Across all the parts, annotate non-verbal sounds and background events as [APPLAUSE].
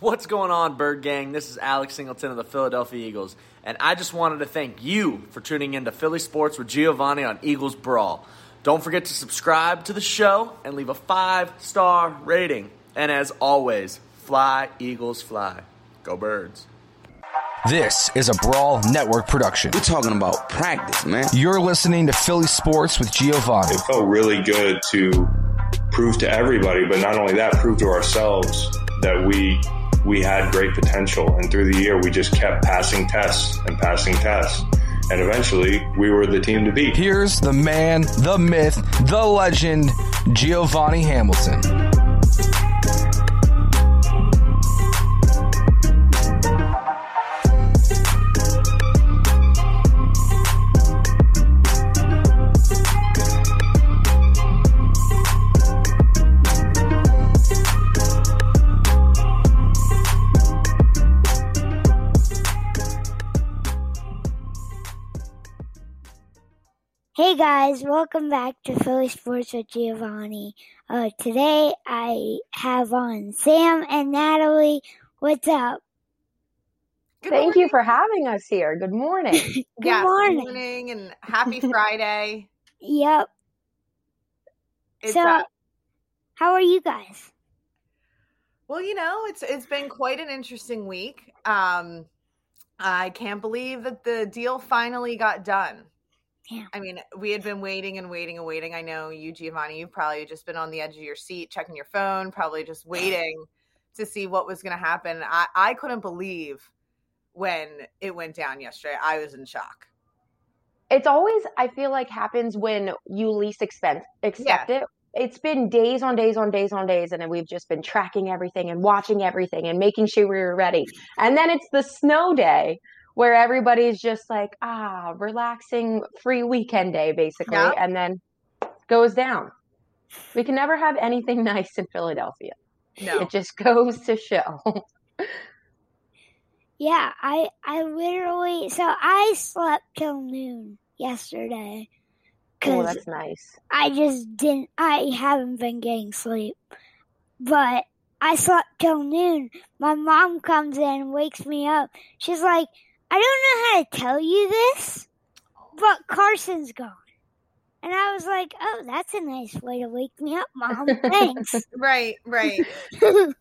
What's going on, Bird Gang? This is Alex Singleton of the Philadelphia Eagles, and I just wanted to thank you for tuning in to Philly Sports with Giovanni on Eagles Brawl. Don't forget to subscribe to the show and leave a five star rating. And as always, fly, Eagles, fly. Go, Birds. This is a Brawl Network production. We're talking about practice, man. You're listening to Philly Sports with Giovanni. It felt really good to prove to everybody, but not only that, prove to ourselves that we we had great potential. And through the year, we just kept passing tests and passing tests. And eventually, we were the team to beat. Here's the man, the myth, the legend, Giovanni Hamilton. Guys, welcome back to Philly Sports with Giovanni. Uh, today I have on Sam and Natalie. What's up? Good Thank morning. you for having us here. Good morning. [LAUGHS] good yes, morning. Good morning and happy [LAUGHS] Friday. yep. It's so, uh, how are you guys? well, you know, it's it's been quite an interesting week. Um, I can't believe that the deal finally got done. Yeah. I mean, we had been waiting and waiting and waiting. I know you, Giovanni, you've probably just been on the edge of your seat, checking your phone, probably just waiting to see what was going to happen. I, I couldn't believe when it went down yesterday. I was in shock. It's always, I feel like, happens when you least expect expect Yeah. it. It's been days on days on days on days, and then we've just been tracking everything and watching everything and making sure we were ready. And then it's the snow day where everybody's just like, ah, relaxing, free weekend day, basically, Yep. and then goes down. We can never have anything [LAUGHS] nice in Philadelphia. No. It just goes to show. Yeah, I I literally so I slept till noon yesterday oh, because that's nice. I just didn't. I haven't been getting sleep, but I slept till noon. My mom comes in wakes me up. She's like, "I don't know how to tell you this, but Carson's gone." And I was like, "Oh, that's a nice way to wake me up, mom. Thanks." [LAUGHS] Right, right. [LAUGHS]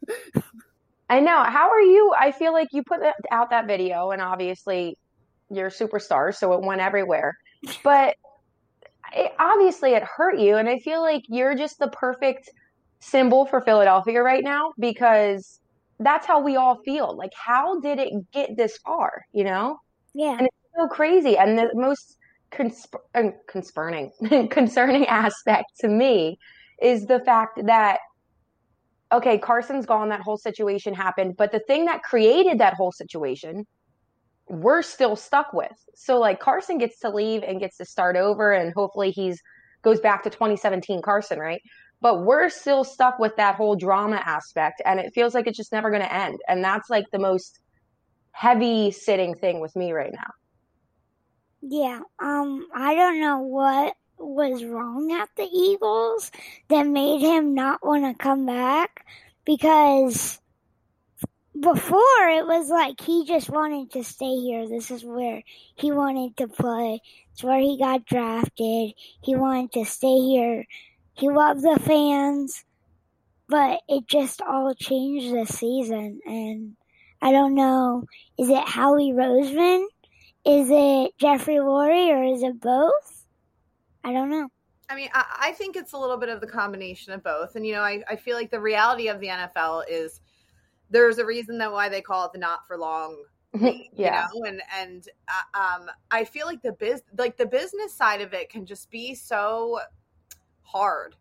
I know. How are you? I feel like you put out that video, and obviously you're a superstar, so it went everywhere. But it, obviously, it hurt you, and I feel like you're just the perfect symbol for Philadelphia right now because that's how we all feel. Like, how did it get this far? You know, yeah, and it's so crazy. And the most consp- uh, concerning, [LAUGHS] concerning aspect to me is the fact that okay, Carson's gone, that whole situation happened, but the thing that created that whole situation, we're still stuck with. So like Carson gets to leave and gets to start over and hopefully he's goes back to 2017 Carson, right? But we're still stuck with that whole drama aspect and it feels like it's just never going to end. And that's like the most heavy sitting thing with me right now. yeah. Um, I don't know what was wrong at the Eagles that made him not want to come back because before it was like he just wanted to stay here. This is where he wanted to play. It's where he got drafted. He wanted to stay here. He loved the fans, but it just all changed this season. And I don't know. Is it Howie Roseman? Is it Jeffrey Lurie or is it both? I don't know. I mean, I, I think it's a little bit of the combination of both. And, you know, I, I feel like the reality of the NFL is there's a reason that why they call it the not for long [LAUGHS] league, Yeah. you know and and uh, um i feel like the biz like the business side of it can just be so hard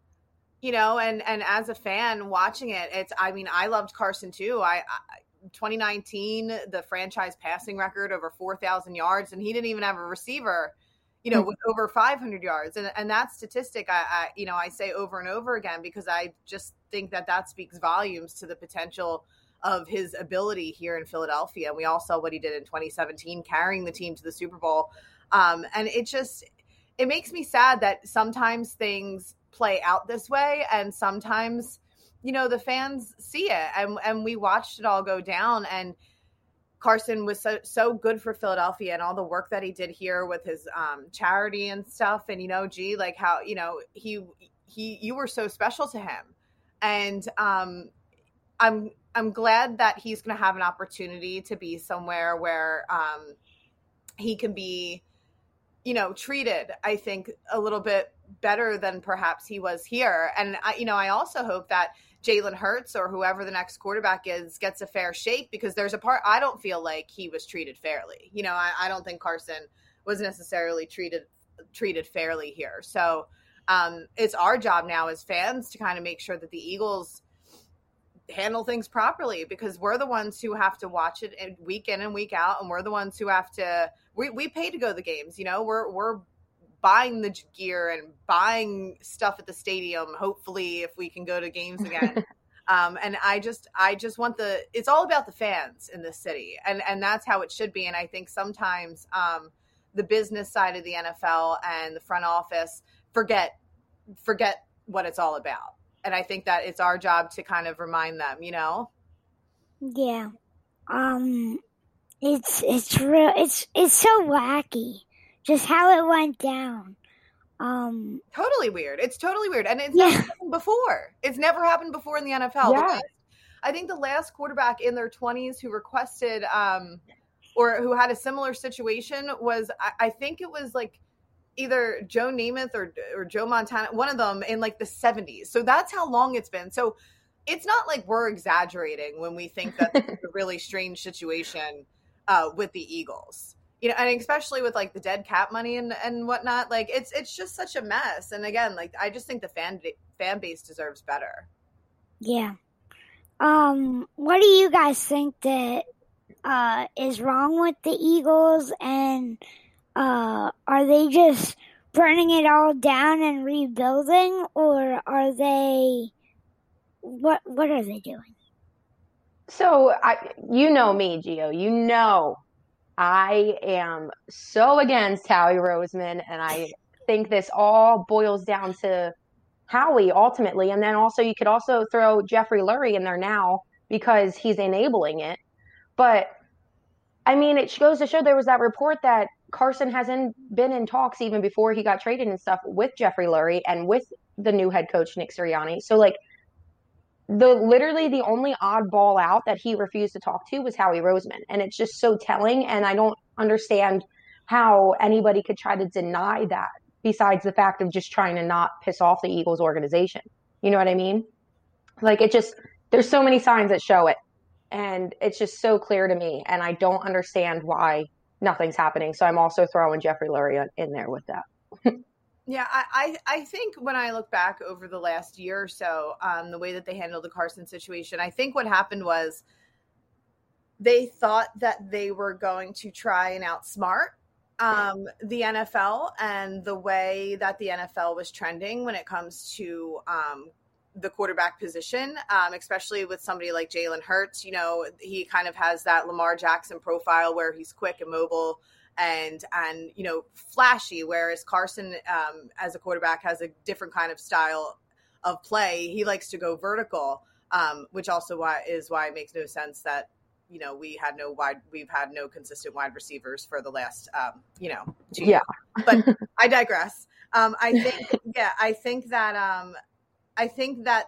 you know and and as a fan watching it it's i mean i loved carson too i, I 2019 the franchise passing record over 4,000 yards, and he didn't even have a receiver, you know, with over 500 yards. And and that statistic, I, I you know I say over and over again because I just think that that speaks volumes to the potential of his ability here in Philadelphia. And we all saw what he did in 2017, carrying the team to the Super Bowl. Um, and it just it makes me sad that sometimes things play out this way, and sometimes you know the fans see it, and and we watched it all go down and. Carson was so so good for Philadelphia and all the work that he did here with his um, charity and stuff. And you know, gee, like how you know he he you were so special to him, and um, I'm I'm glad that he's going to have an opportunity to be somewhere where um, he can be, you know, treated. I think a little bit better than perhaps he was here. And I, you know, I also hope that Jalen Hurts or whoever the next quarterback is gets a fair shake because there's a part I don't feel like he was treated fairly. You know, I, I don't think Carson was necessarily treated treated fairly here. So um, it's our job now as fans to kind of make sure that the Eagles handle things properly because we're the ones who have to watch it week in and week out and we're the ones who have to we, we pay to go to the games you know? We're we're buying the gear and buying stuff at the stadium hopefully if we can go to games again. [LAUGHS] Um, and i just i just want the it's all about the fans in this city and and that's how it should be and i think sometimes um, the business side of the nfl and the front office forget forget what it's all about and I think that it's our job to kind of remind them, you know. Yeah. Um it's it's real it's it's so wacky just how it went down. Um totally weird. It's totally weird and it's yeah. never happened before. It's never happened before in the NFL. Yeah. I think the last quarterback in their 20s who requested um or who had a similar situation was I, I think it was like either Joe Namath or or Joe Montana, one of them in like the 70s. So that's how long it's been. So it's not like we're exaggerating when we think that it's a really [LAUGHS] strange situation uh, with the Eagles. You know, and especially with like the dead cap money and and whatnot, like it's it's just such a mess. And again, like I just think the fan fan base deserves better. Yeah. Um, what do you guys think that uh, is wrong with the Eagles and uh, are they just burning it all down and rebuilding, or are they what? What are they doing? So I, you know me, Geo. You know, I am so against Howie Roseman, and I think this all boils down to Howie ultimately. And then also, you could also throw Jeffrey Lurie in there now because he's enabling it. But I mean, it goes to show there was that report that Carson hasn't been in talks even before he got traded and stuff with Jeffrey Lurie and with the new head coach Nick Sirianni. So like the literally the only oddball out that he refused to talk to was Howie Roseman, and it's just so telling. And I don't understand how anybody could try to deny that. Besides the fact of just trying to not piss off the Eagles organization, you know what I mean? Like it just there's so many signs that show it, and it's just so clear to me, and I don't understand why nothing's happening. So I'm also throwing Jeffrey Lurie in there with that. yeah, I, I, think when I look back over the last year or so, um, the way that they handled the Carson situation, I think what happened was they thought that they were going to try and outsmart um, the NFL and the way that the NFL was trending when it comes to um, the quarterback position, um, especially with somebody like Jalen Hurts. You know, he kind of has that Lamar Jackson profile where he's quick and mobile and and you know flashy, whereas Carson um, as a quarterback has a different kind of style of play. He likes to go vertical, um, which also why is why it makes no sense that you know we had no wide we've had no consistent wide receivers for the last um, you know two yeah. But I digress. Um, I think yeah, I think that um, I think that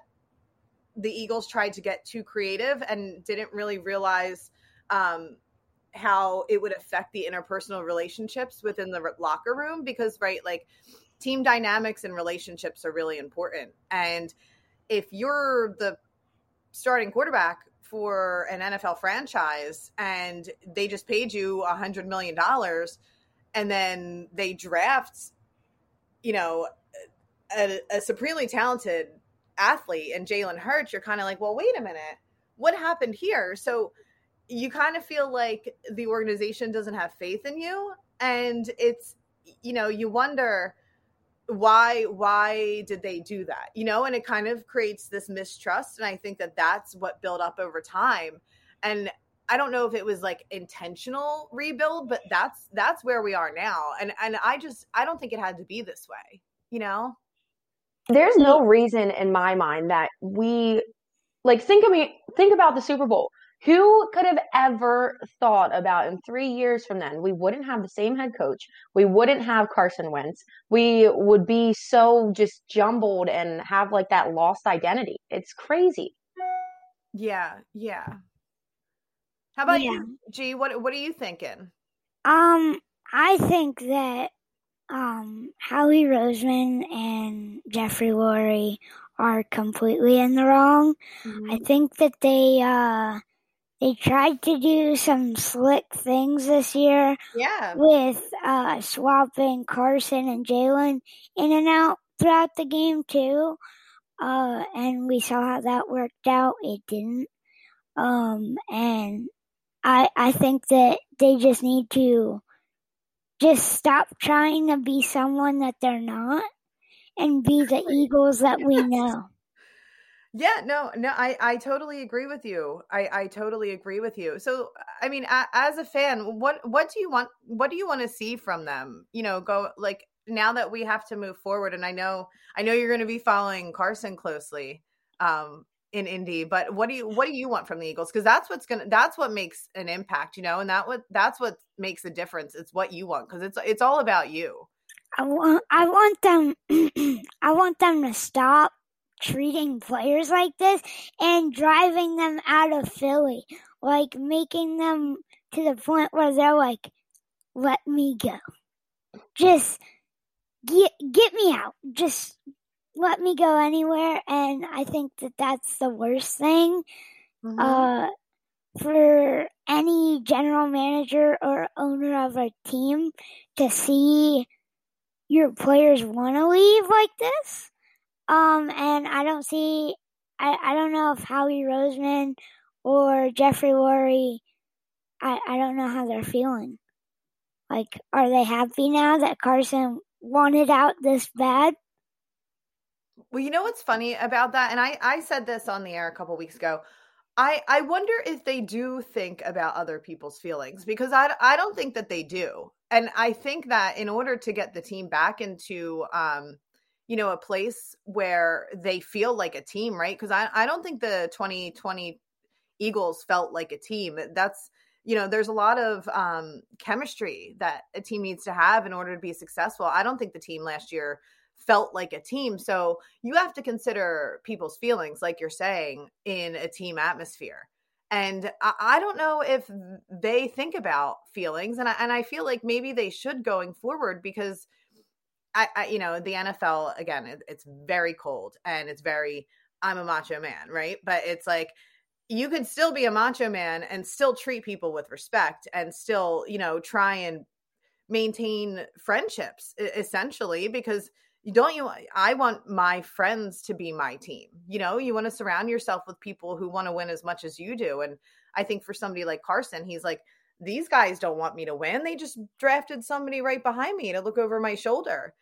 the Eagles tried to get too creative and didn't really realize um, how it would affect the interpersonal relationships within the locker room because, right, like team dynamics and relationships are really important. And if you're the starting quarterback for an NFL franchise and they just paid you a hundred million dollars and then they draft, you know, a, a supremely talented athlete and Jalen Hurts, you're kind of like, well, wait a minute, what happened here? So you kind of feel like the organization doesn't have faith in you and it's you know you wonder why why did they do that you know? And it kind of creates this mistrust and i think that that's what built up over time. And i don't know if it was like intentional rebuild but that's that's where we are now. And and i just i don't think it had to be this way you know there's no reason in my mind that we like think of me think about the super bowl who could have ever thought about in three years from then, we wouldn't have the same head coach. We wouldn't have Carson Wentz. We would be so just jumbled and have like that lost identity. It's crazy. Yeah, yeah. How about Yeah. you, G? What what are you thinking? Um, I think that um Howie Roseman and Jeffrey Lurie are completely in the wrong. I think that they uh they tried to do some slick things this year Yeah. with uh swapping Carson and Jalen in and out throughout the game too. Uh and we saw how that worked out. It didn't. Um and I I think that they just need to just stop trying to be someone that they're not and be the Eagles that we know. Yeah, no, no, I, I totally agree with you. I, I totally agree with you. So, I mean, a, as a fan, what, what do you want? What do you want to see from them? You know, go like now that we have to move forward. And I know, I know you're going to be following Carson closely, um, in Indy. But what do you, what do you want from the Eagles? Because that's what's gonna, that's what makes an impact. You know, and that what that's what makes a difference. It's what you want because it's it's all about you. I want I want them [CLEARS THROAT] I want them to stop treating players like this and driving them out of Philly. Like making them to the point where they're like, let me go. Just get get me out. Just let me go anywhere and I think that that's the worst thing Mm-hmm. uh for any general manager or owner of a team to see your players want to leave like this. Um, and I don't see, I, I don't know if Howie Roseman or Jeffrey Lurie, I, I don't know how they're feeling. Like, are they happy now that Carson wanted out this bad? Well, you know what's funny about that, and I I said this on the air a couple weeks ago. I I wonder if they do think about other people's feelings because I I don't think that they do, and I think that in order to get the team back into um you know a place where they feel like a team, right? Because I I don't think the 2020 Eagles felt like a team. That's you know there's a lot of um chemistry that a team needs to have in order to be successful. I don't think the team last year felt like a team. So you have to consider people's feelings, like you're saying, in a team atmosphere. And I, I don't know if they think about feelings, and I, and I feel like maybe they should going forward because I, I you know, the NFL again, it, it's very cold and it's very I'm a macho man, right? But it's like you can still be a macho man and still treat people with respect and still, you know, try and maintain friendships essentially because don't you I want my friends to be my team. You know, you want to surround yourself with people who want to win as much as you do and I think for somebody like Carson, he's like these guys don't want me to win. They just drafted somebody right behind me to look over my shoulder.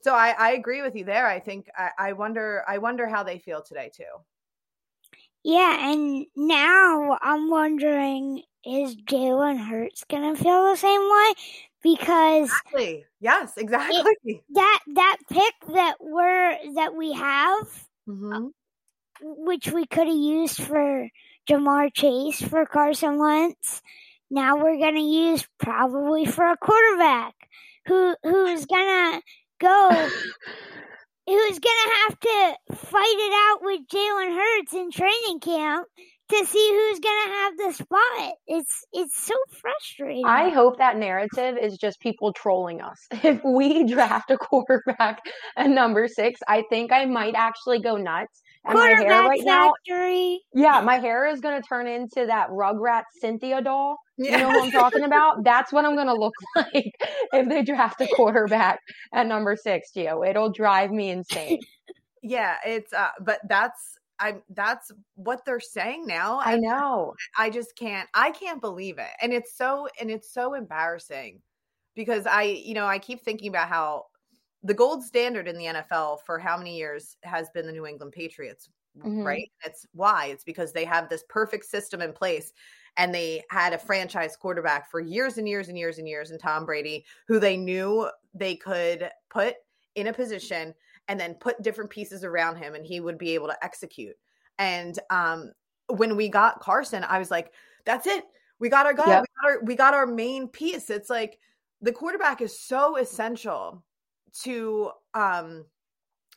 So I, I agree with you there. I think I, I wonder I wonder how they feel today too. Yeah, and now I'm wondering is Jalen Hurts gonna feel the same way? Because Exactly. Yes, exactly. [LAUGHS] that that pick that we're that we have, hmm which we could have used for Ja'Marr Chase for Carson Wentz, now we're gonna use probably for a quarterback who who's gonna go [LAUGHS] who's gonna have to fight it out with Jalen Hurts in training camp to see who's gonna have the spot. It's it's so frustrating. I hope that narrative is just people trolling us. [LAUGHS] If we draft a quarterback at number six, I think I might actually go nuts. And my hair quarterback right now, factory. yeah, my hair is going to turn into that Rugrat Cynthia doll. You know what I'm talking [LAUGHS] about? That's what I'm going to look [LAUGHS] like if they draft a quarterback at number six, Gio. It'll drive me insane. Yeah, it's uh but that's I that's what they're saying now. I know. I just can't I can't believe it. And it's so and it's so embarrassing because I, you know, I keep thinking about how the gold standard in the NFL for how many years has been the New England Patriots, Mhm. right? It's why. It's because they have this perfect system in place and they had a franchise quarterback for years and years and years and years in Tom Brady who they knew they could put in a position and then put different pieces around him and he would be able to execute. And um when we got Carson, I was like, that's it. We got our guy. Yep. We got our we got our main piece. It's like the quarterback is so essential to um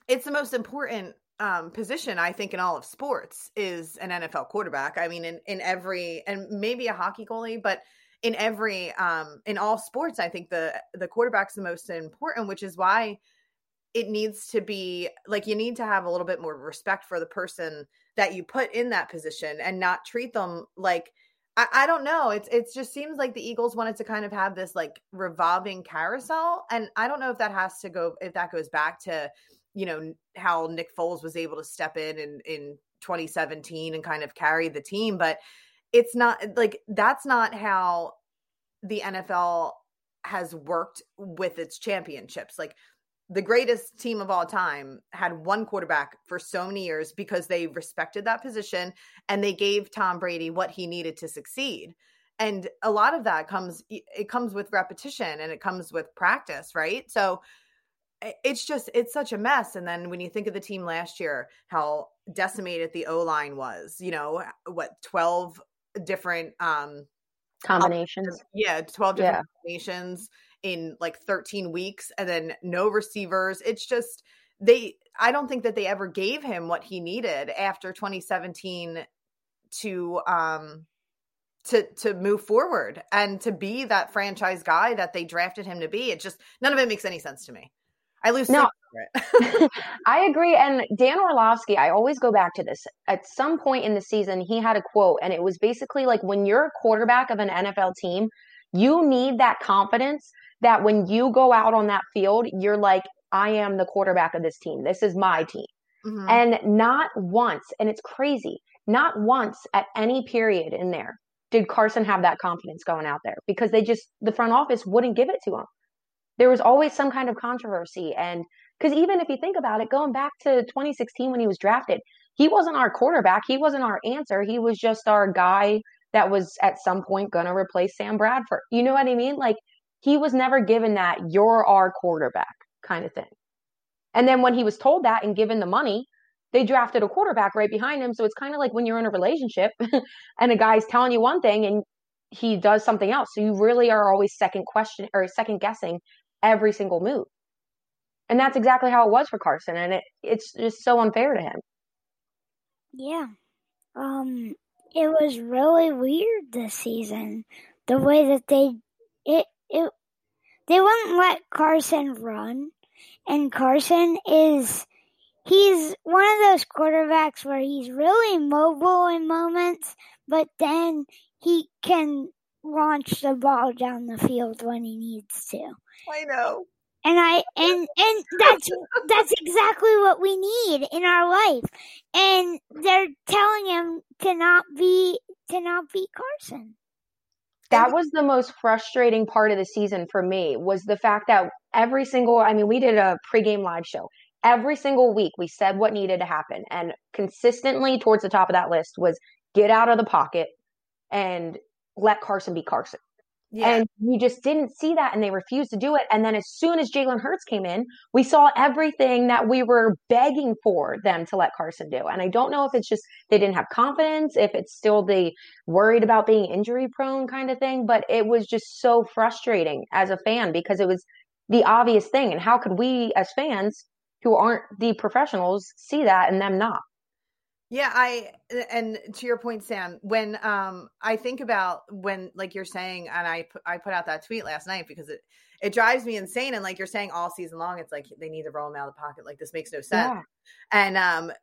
it's the most important um position I think in all of sports is an NFL quarterback. I mean in in every and maybe a hockey goalie, but in every um in all sports I think the the quarterback's the most important, which is why it needs to be like you need to have a little bit more respect for the person that you put in that position and not treat them like I, I don't know. It's it just seems like the Eagles wanted to kind of have this like revolving carousel, and I don't know if that has to go if that goes back to you know how Nick Foles was able to step in in in 2017 and kind of carry the team, but it's not like that's not how the NFL has worked with its championships. Like the greatest team of all time had one quarterback for so many years because they respected that position and they gave Tom Brady what he needed to succeed. And a lot of that comes it comes with repetition and it comes with practice, right? So it's just it's such a mess and then when you think of the team last year how decimated the O-line was, you know, what 12 different um Combinations. yeah, 12 different Yeah. combinations in like 13 weeks and then no receivers. It's just they I don't think that they ever gave him what he needed after 2017 to um to to move forward and to be that franchise guy that they drafted him to be. It just none of it makes any sense to me. I lose No. [LAUGHS] [LAUGHS] I agree. And Dan Orlovsky, I always go back to this. At some point in the season, he had a quote, and it was basically like when you're a quarterback of an NFL team, you need that confidence that when you go out on that field, you're like, I am the quarterback of this team. This is my team. Mhm. And not once, and it's crazy, not once at any period in there did Carson have that confidence going out there because they just, the front office wouldn't give it to him. There was always some kind of controversy. And because even if you think about it, going back to 2016 when he was drafted, he wasn't our quarterback. He wasn't our answer. He was just our guy that was at some point going to replace Sam Bradford. You know what I mean? Like he was never given that, you're our quarterback kind of thing. And then when he was told that and given the money, they drafted a quarterback right behind him. So it's kind of like when you're in a relationship [LAUGHS] and a guy's telling you one thing and he does something else. So you really are always second question or second guessing every single move. And that's exactly how it was for Carson. And it, it's just so unfair to him. Yeah. Um it was really weird this season. The way that they it it they wouldn't let Carson run. And Carson is he's one of those quarterbacks where he's really mobile in moments, but then he can launch the ball down the field when he needs to. I know. And I and and that's that's exactly what we need in our life. And they're telling him to not be to not be Carson. That was the most frustrating part of the season for me was the fact that every single I mean we did a pregame live show. Every single week we said what needed to happen and consistently towards the top of that list was get out of the pocket and let Carson be Carson. Yeah. And we just didn't see that and they refused to do it. And then as soon as Jalen Hurts came in, we saw everything that we were begging for them to let Carson do. And I don't know if it's just they didn't have confidence, if it's still the worried about being injury prone kind of thing, but it was just so frustrating as a fan because it was the obvious thing. And how could we as fans who aren't the professionals see that and them not? Yeah, I and to your point, Sam, when um I think about when like you're saying, and I put I put out that tweet last night because it it drives me insane. And like you're saying, all season long, it's like they need to roll them out of the pocket. Like this makes no sense. Yeah. And um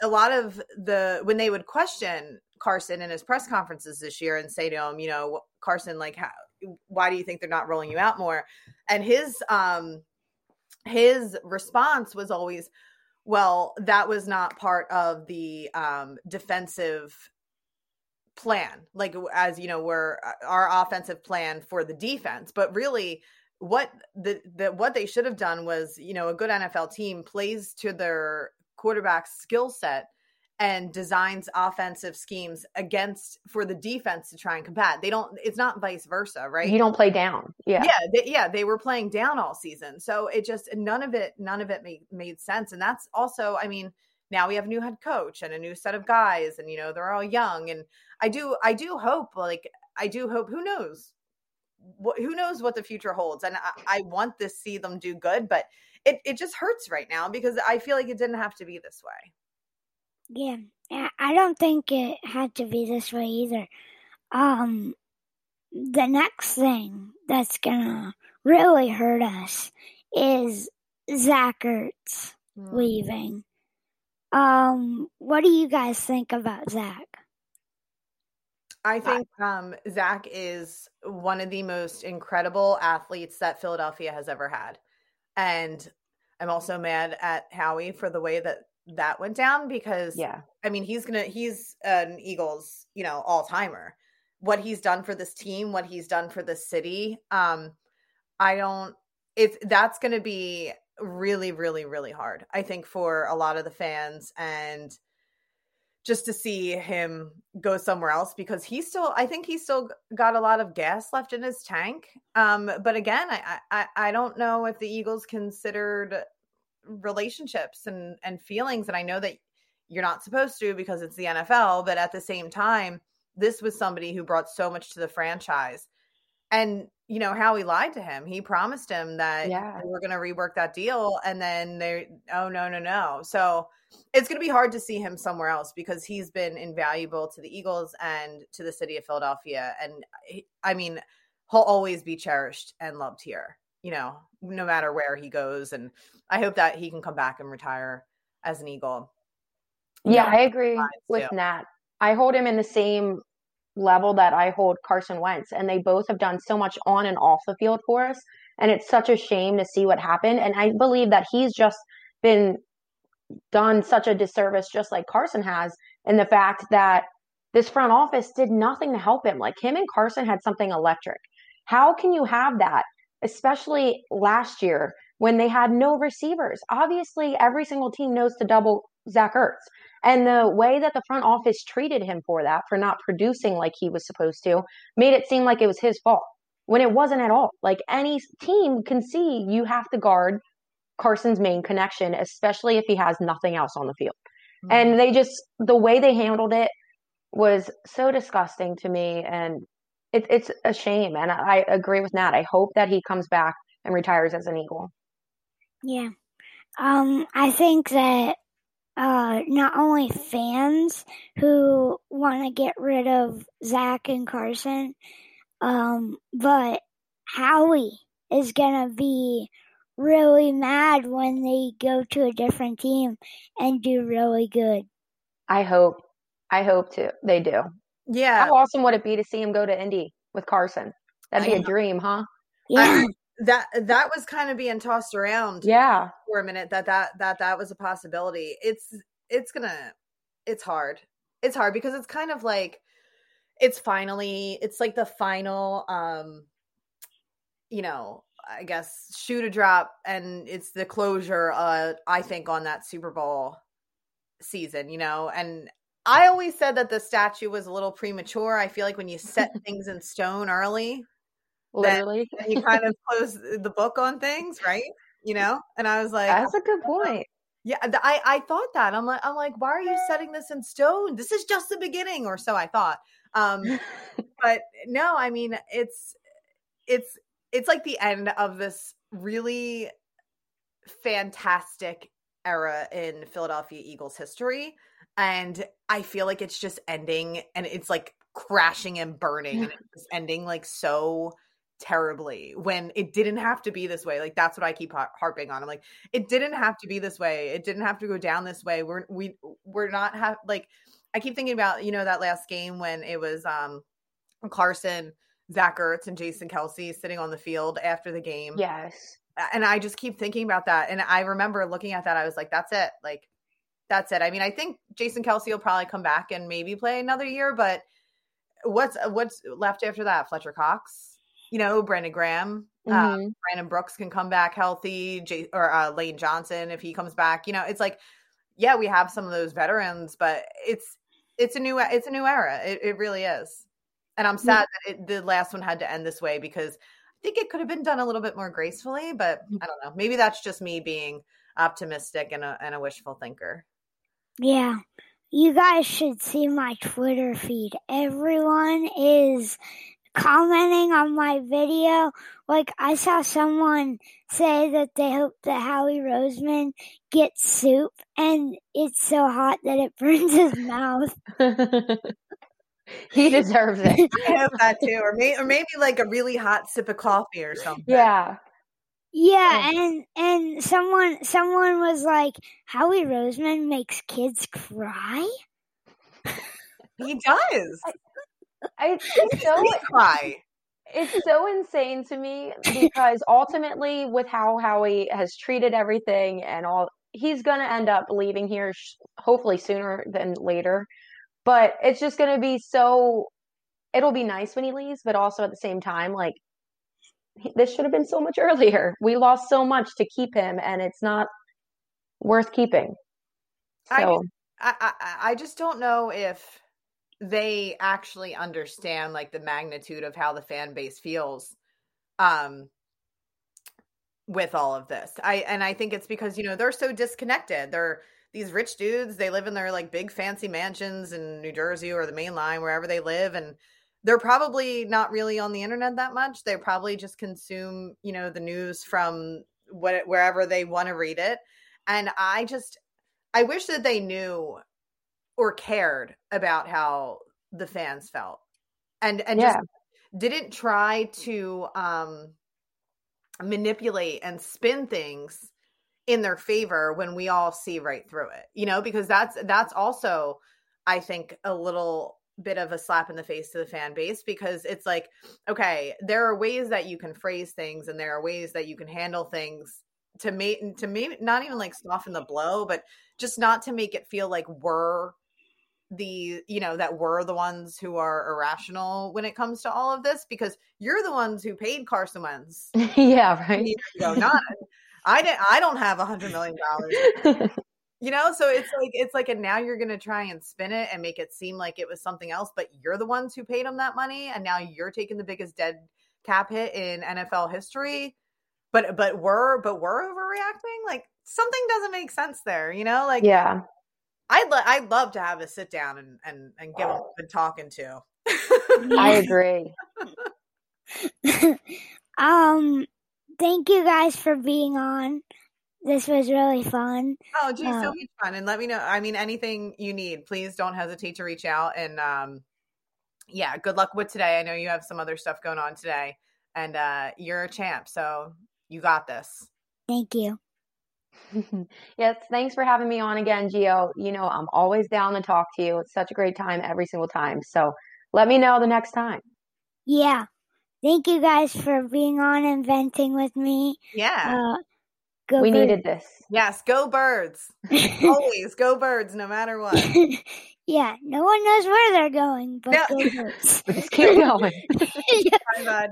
a lot of the when they would question Carson in his press conferences this year and say to him, you know, Carson, like how why do you think they're not rolling you out more? And his um his response was always Well, that was not part of the um, defensive plan. Like as you know, we're uh, our offensive plan for the defense, but really what the, the what they should have done was, you know, a good NFL team plays to their quarterback skill set and designs offensive schemes against for the defense to try and combat. They don't. It's not vice versa, right? You don't play down. Yeah, yeah, they, yeah. They were playing down all season, so it just none of it, none of it made made sense. And that's also, I mean, now we have a new head coach and a new set of guys, and you know they're all young. And I do, I do hope, like, I do hope. Who knows? What, who knows what the future holds? And I, I want to see them do good, but it it just hurts right now because I feel like it didn't have to be this way. Yeah, I don't think it had to be this way either. Um, the next thing that's gonna really hurt us is Zach Ertz mm. leaving. Um, what do you guys think about Zach? I think um, Zach is one of the most incredible athletes that Philadelphia has ever had. And I'm also mad at Howie for the way that that went down because yeah. I mean he's gonna he's an eagles you know all timer what he's done for this team what he's done for this city um i don't it's that's gonna be really really really hard i think for a lot of the fans and just to see him go somewhere else because he's still i think he's still got a lot of gas left in his tank. Um but again i i, I don't know if the eagles considered relationships and and feelings and I know that you're not supposed to because it's the NFL but at the same time this was somebody who brought so much to the franchise. And you know how he lied to him. He promised him that yeah. we're going to rework that deal and then they oh no no no. So it's going to be hard to see him somewhere else because he's been invaluable to the eagles and to the city of philadelphia. And i mean he'll always be cherished and loved here you know, no matter where he goes. And I hope that he can come back and retire as an Eagle. Yeah, I agree with too. Nat. I hold him in the same level that I hold Carson Wentz, and they both have done so much on and off the field for us. And it's such a shame to see what happened. And I believe that he's just been done such a disservice, just like Carson has, in the fact that this front office did nothing to help him. Like him and Carson had something electric. How can you have that especially last year when they had no receivers. Obviously, every single team knows to double Zach Ertz. And the way that the front office treated him for that, for not producing like he was supposed to, made it seem like it was his fault when it wasn't at all. Like any team can see you have to guard Carson's main connection, especially if he has nothing else on the field. Mm-hmm. And they just, the way they handled it was so disgusting to me. And it, it's a shame. And I agree with Nat. I hope that he comes back and retires as an Eagle. Yeah. Um, I think that uh, not only fans who want to get rid of Zach and Carson, um, but Howie is going to be really mad when they go to a different team and do really good. I hope. I hope to. They do. Yeah. How awesome would it be to see him go to Indy with Carson? That'd be a dream, huh? Yeah. [CLEARS THROAT] that that was kind of being tossed around yeah for a minute that that that that was a possibility it's it's gonna it's hard it's hard because it's kind of like it's finally it's like the final um you know i guess shoot a drop and it's the closure uh i think on that super bowl season you know and I always said that the statue was a little premature. I feel like when you set [LAUGHS] things in stone early, literally, then, [LAUGHS] you kind of [LAUGHS] close the book on things, right? You know. And I was like, that's a good point. Yeah, I I thought that. I'm like I'm like, why are you setting this in stone? This is just the beginning, or so I thought. Um, but no, I mean it's it's it's like the end of this really fantastic era in Philadelphia Eagles history and I feel like it's just ending and it's like crashing and burning and it's ending like so terribly when it didn't have to be this way. Like that's what I keep harping on. I'm like, it didn't have to be this way. It didn't have to go down this way. We're we we're not have like I keep thinking about you know that last game when it was um Carson, Zach Ertz, and Jason Kelce sitting on the field after the game. Yes. and I just keep thinking about that. And I remember looking at that, I was like, that's it. Like, that's it. I mean, I think Jason Kelce will probably come back and maybe play another year, but what's what's left after that? Fletcher Cox, you know, Brandon Graham, uh, mm-hmm. uh, Brandon Brooks can come back healthy, J- or uh, Lane Johnson if he comes back. You know, it's like, yeah, we have some of those veterans, but it's it's a new it's a new era. It, it really is, and I'm sad that it, the last one had to end this way because I think it could have been done a little bit more gracefully. But mm. I don't know. Maybe that's just me being optimistic and a and a wishful thinker. Yeah. You guys should see my Twitter feed. Everyone is commenting on my video. Like I saw someone say that they hope that Howie Roseman gets soup and it's so hot that it [LAUGHS] burns his mouth. [LAUGHS] [LAUGHS] he deserves it. I hope that too. Or maybe, or maybe like a really hot sip of coffee or something. Yeah. Yeah, and and someone someone was like, Howie Roseman makes kids cry. [LAUGHS] he does. I, it's so cry. It's so insane to me because ultimately, with how Howie has treated everything and all, he's going to end up leaving here, hopefully sooner than later. But it's just going to be so. It'll be nice when he leaves, but also at the same time, like this should have been so much [LAUGHS] earlier. We lost so much to keep him, and it's not worth keeping. So I, I, I just don't know if they actually understand like the magnitude of how the fan base feels um with all of this. I and I think it's because you know they're so disconnected. They're these rich dudes. They live in their like big fancy mansions in New Jersey or the main line wherever they live and they're probably not really on the internet that much. They probably just consume, you know, the news from what wherever they want to read it. And I just I wish that they knew or cared about how the fans felt. And and yeah. just didn't try to um manipulate and spin things in their favor when we all see right through it. You know, because that's that's also I think a little bit of a slap in the face to the fan base because it's like okay there are ways that you can phrase things and there are ways that you can handle things to make to maybe not even like soften the blow but just not to make it feel like we're the you know that we're the ones who are irrational when it comes to all of this because you're the ones who paid Carson Wentz. [LAUGHS] yeah, right. not I didn't. I don't have a hundred million dollars. [LAUGHS] You know, so it's like it's like, and now you're gonna try and spin it and make it seem like it was something else, but you're the ones who paid him that money, and now you're taking the biggest dead cap hit in NFL history. But but we're but we're overreacting. Like something doesn't make sense there. You know, like yeah. I'd lo- I'd love to have a sit down and and and give wow. them talking to. I [LAUGHS] agree. [LAUGHS] um, thank you guys for being on. This was really fun. Oh, geez, uh, so much fun. And let me know. I mean, anything you need, please don't hesitate to reach out. And um, yeah, good luck with today. I know you have some other stuff going on today, and uh, you're a champ, so you got this. Thank you. [LAUGHS] yes, thanks for having me on again, Gio. You know, I'm always down to talk to you. It's such a great time every single time. So let me know the next time. Yeah. Thank you guys for being on and venting with me. Yeah. Uh, Go we birds. needed this. Yes, go birds. [LAUGHS] Always go birds, no matter what. [LAUGHS] yeah, no one knows where they're going, but no. go birds. [LAUGHS] Just keep going. Bye, bud.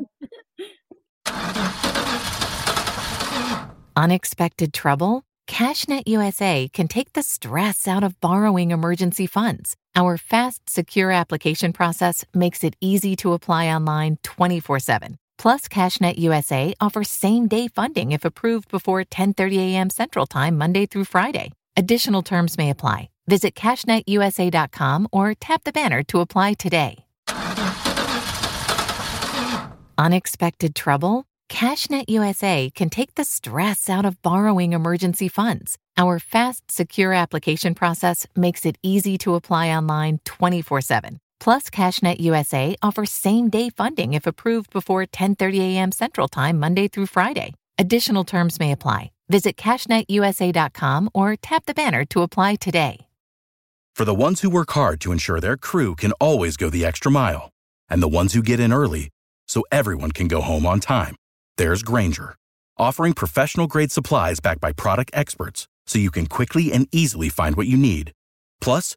Unexpected trouble? CashNet USA can take the stress out of borrowing emergency funds. Our fast, secure application process makes it easy to apply online 24 7 Plus, CashNet USA offers same-day funding if approved before 10:30 a.m. Central Time Monday through Friday. Additional terms may apply. Visit cashnetusa.com or tap the banner to apply today. Unexpected trouble? CashNet USA can take the stress out of borrowing emergency funds. Our fast, secure application process makes it easy to apply online 24 7. Plus, CashNet USA offers same-day funding if approved before 10:30 a.m. Central Time Monday through Friday. Additional terms may apply. Visit cashnetusa.com or tap the banner to apply today. For the ones who work hard to ensure their crew can always go the extra mile, and the ones who get in early so everyone can go home on time, there's Grainger offering professional grade supplies backed by product experts so you can quickly and easily find what you need. Plus,